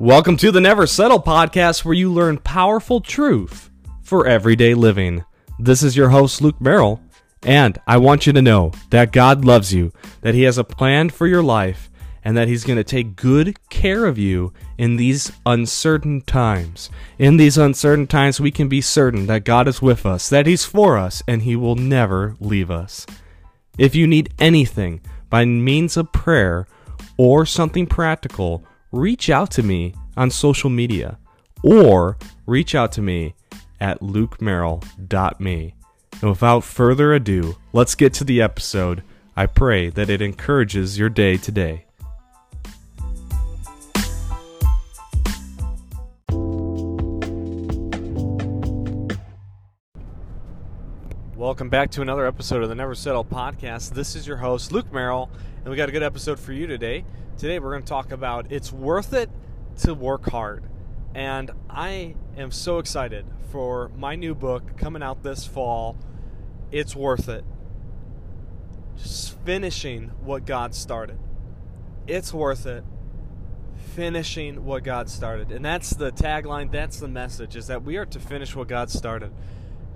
Welcome to the Never Settle podcast, where you learn powerful truth for everyday living. This is your host, Luke Merrill, and I want you to know that God loves you, that He has a plan for your life, and that He's going to take good care of you in these uncertain times. In these uncertain times, we can be certain that God is with us, that He's for us, and He will never leave us. If you need anything by means of prayer or something practical, reach out to me on social media or reach out to me at lukemerrill.me. And without further ado, let's get to the episode. I pray that it encourages your day today. Welcome back to another episode of the Never Settle podcast. This is your host, Luke Merrill, and we got a good episode for you today. Today, we're going to talk about it's worth it to work hard. And I am so excited for my new book coming out this fall. It's worth it. Just finishing what God started. It's worth it. Finishing what God started. And that's the tagline, that's the message, is that we are to finish what God started.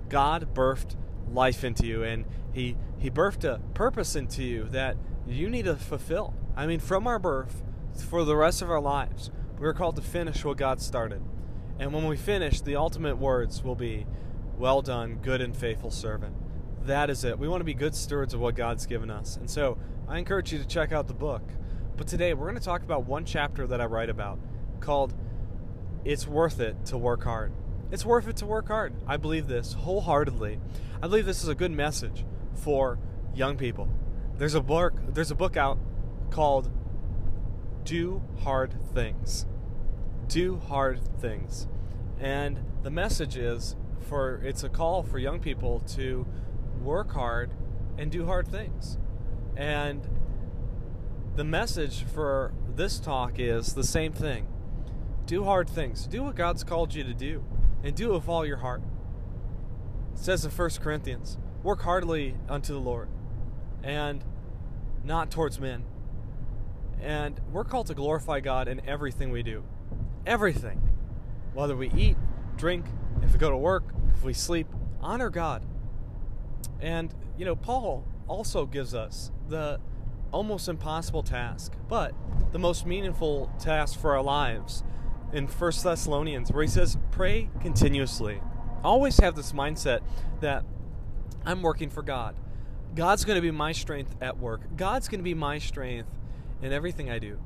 God birthed life into you and he he birthed a purpose into you that you need to fulfill. I mean from our birth for the rest of our lives, we are called to finish what God started. And when we finish, the ultimate words will be, Well done, good and faithful servant. That is it. We want to be good stewards of what God's given us. And so I encourage you to check out the book. But today we're going to talk about one chapter that I write about called It's Worth It to Work Hard. It's worth it to work hard. I believe this wholeheartedly. I believe this is a good message for young people. There's a book there's a book out called Do Hard Things. Do hard things. And the message is for it's a call for young people to work hard and do hard things. And the message for this talk is the same thing. Do hard things. Do what God's called you to do and do it with all your heart. It says in 1 Corinthians, work heartily unto the Lord and not towards men. And we're called to glorify God in everything we do. Everything. Whether we eat, drink, if we go to work, if we sleep, honor God. And, you know, Paul also gives us the almost impossible task, but the most meaningful task for our lives in 1 Thessalonians, where he says, Pray continuously. Always have this mindset that I'm working for God. God's going to be my strength at work. God's going to be my strength in everything I do.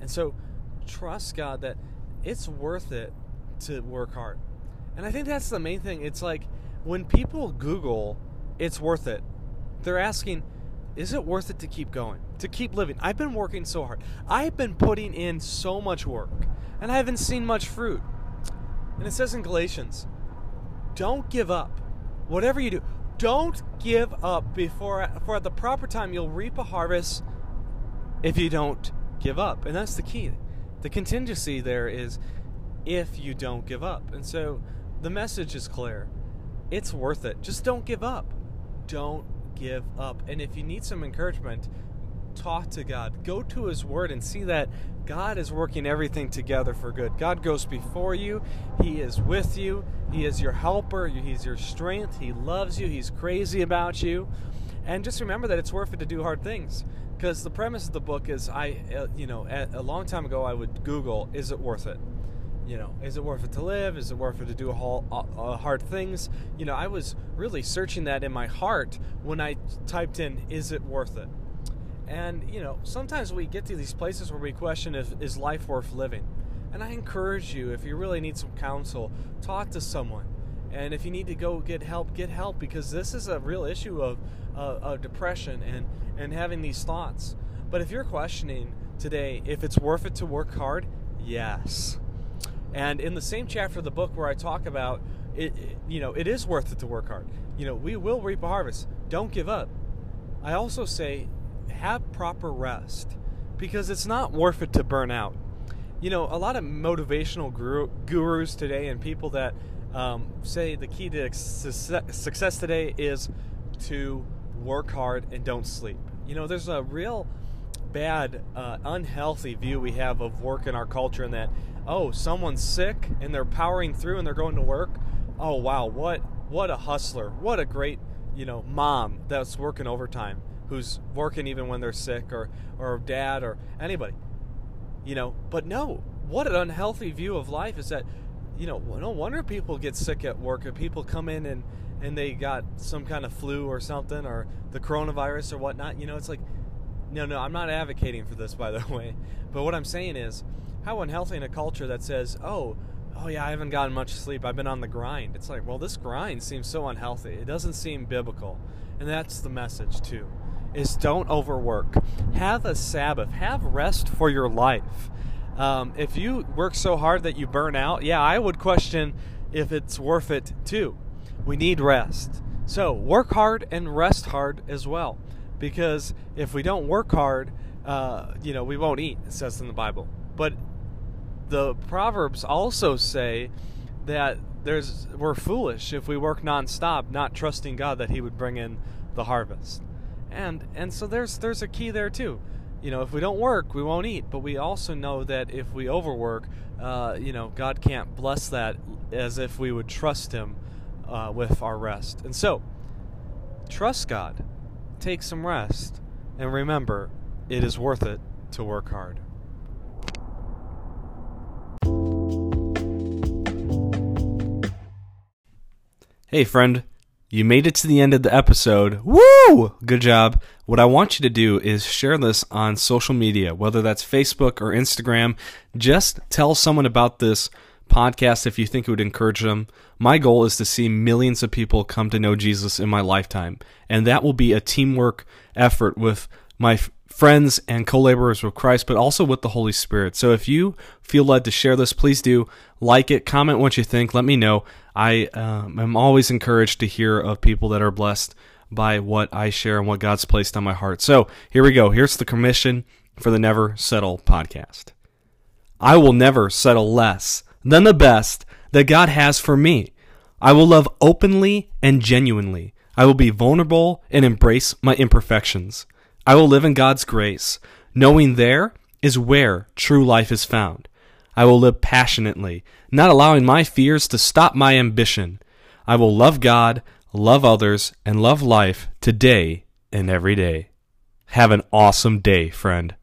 And so trust God that it's worth it to work hard. And I think that's the main thing. It's like when people Google, it's worth it, they're asking, is it worth it to keep going, to keep living? I've been working so hard. I've been putting in so much work, and I haven't seen much fruit. And it says in Galatians, don't give up. Whatever you do, don't give up before for at the proper time you'll reap a harvest if you don't give up. And that's the key. The contingency there is if you don't give up. And so the message is clear. It's worth it. Just don't give up. Don't give up. And if you need some encouragement, talk to God. Go to His Word and see that God is working everything together for good. God goes before you, He is with you, He is your helper, He's your strength, He loves you, He's crazy about you. And just remember that it's worth it to do hard things. Because the premise of the book is, I, uh, you know, a long time ago, I would Google, "Is it worth it?" You know, is it worth it to live? Is it worth it to do whole, hard things? You know, I was really searching that in my heart when I typed in, is it worth it? And, you know, sometimes we get to these places where we question if is life worth living? And I encourage you, if you really need some counsel, talk to someone. And if you need to go get help, get help because this is a real issue of, uh, of depression and, and having these thoughts. But if you're questioning today if it's worth it to work hard, yes and in the same chapter of the book where I talk about it, you know, it is worth it to work hard. You know, we will reap a harvest. Don't give up. I also say have proper rest because it's not worth it to burn out. You know, a lot of motivational guru, gurus today and people that um, say the key to success today is to work hard and don't sleep. You know, there's a real bad, uh, unhealthy view we have of work in our culture, and that oh, someone's sick and they're powering through and they're going to work. Oh wow, what what a hustler! What a great you know mom that's working overtime, who's working even when they're sick, or or dad or anybody. You know, but no, what an unhealthy view of life is that you know no wonder people get sick at work. If people come in and and they got some kind of flu or something or the coronavirus or whatnot, you know, it's like no, no, I'm not advocating for this, by the way. But what I'm saying is, how unhealthy in a culture that says, "Oh, oh yeah, I haven't gotten much sleep. I've been on the grind." It's like, well, this grind seems so unhealthy. It doesn't seem biblical, and that's the message too. Is don't overwork. Have a Sabbath. Have rest for your life. Um, if you work so hard that you burn out, yeah, I would question if it's worth it too. We need rest. So work hard and rest hard as well because if we don't work hard, uh, you know, we won't eat. It says in the Bible. But the proverbs also say that there's we're foolish if we work nonstop, not trusting God that He would bring in the harvest. And and so there's there's a key there too. You know, if we don't work, we won't eat. But we also know that if we overwork, uh, you know, God can't bless that as if we would trust Him uh, with our rest. And so, trust God take some rest, and remember, it is worth it to work hard. Hey, friend, you made it to the end of the episode. Woo! Good job. What I want you to do is share this on social media, whether that's Facebook or Instagram. Just tell someone about this podcast if you think it would encourage them. My goal is to see millions of people come to know Jesus in my lifetime, and that will be a teamwork effort with my friends and co laborers with Christ, but also with the Holy Spirit. So if you feel led to share this, please do like it, comment what you think, let me know. I um, am always encouraged to hear of people that are blessed by what I share and what God's placed on my heart. So here we go. Here's the commission for the Never Settle podcast. I will never settle less than the best that God has for me. I will love openly and genuinely. I will be vulnerable and embrace my imperfections. I will live in God's grace, knowing there is where true life is found. I will live passionately, not allowing my fears to stop my ambition. I will love God, love others, and love life today and every day. Have an awesome day, friend.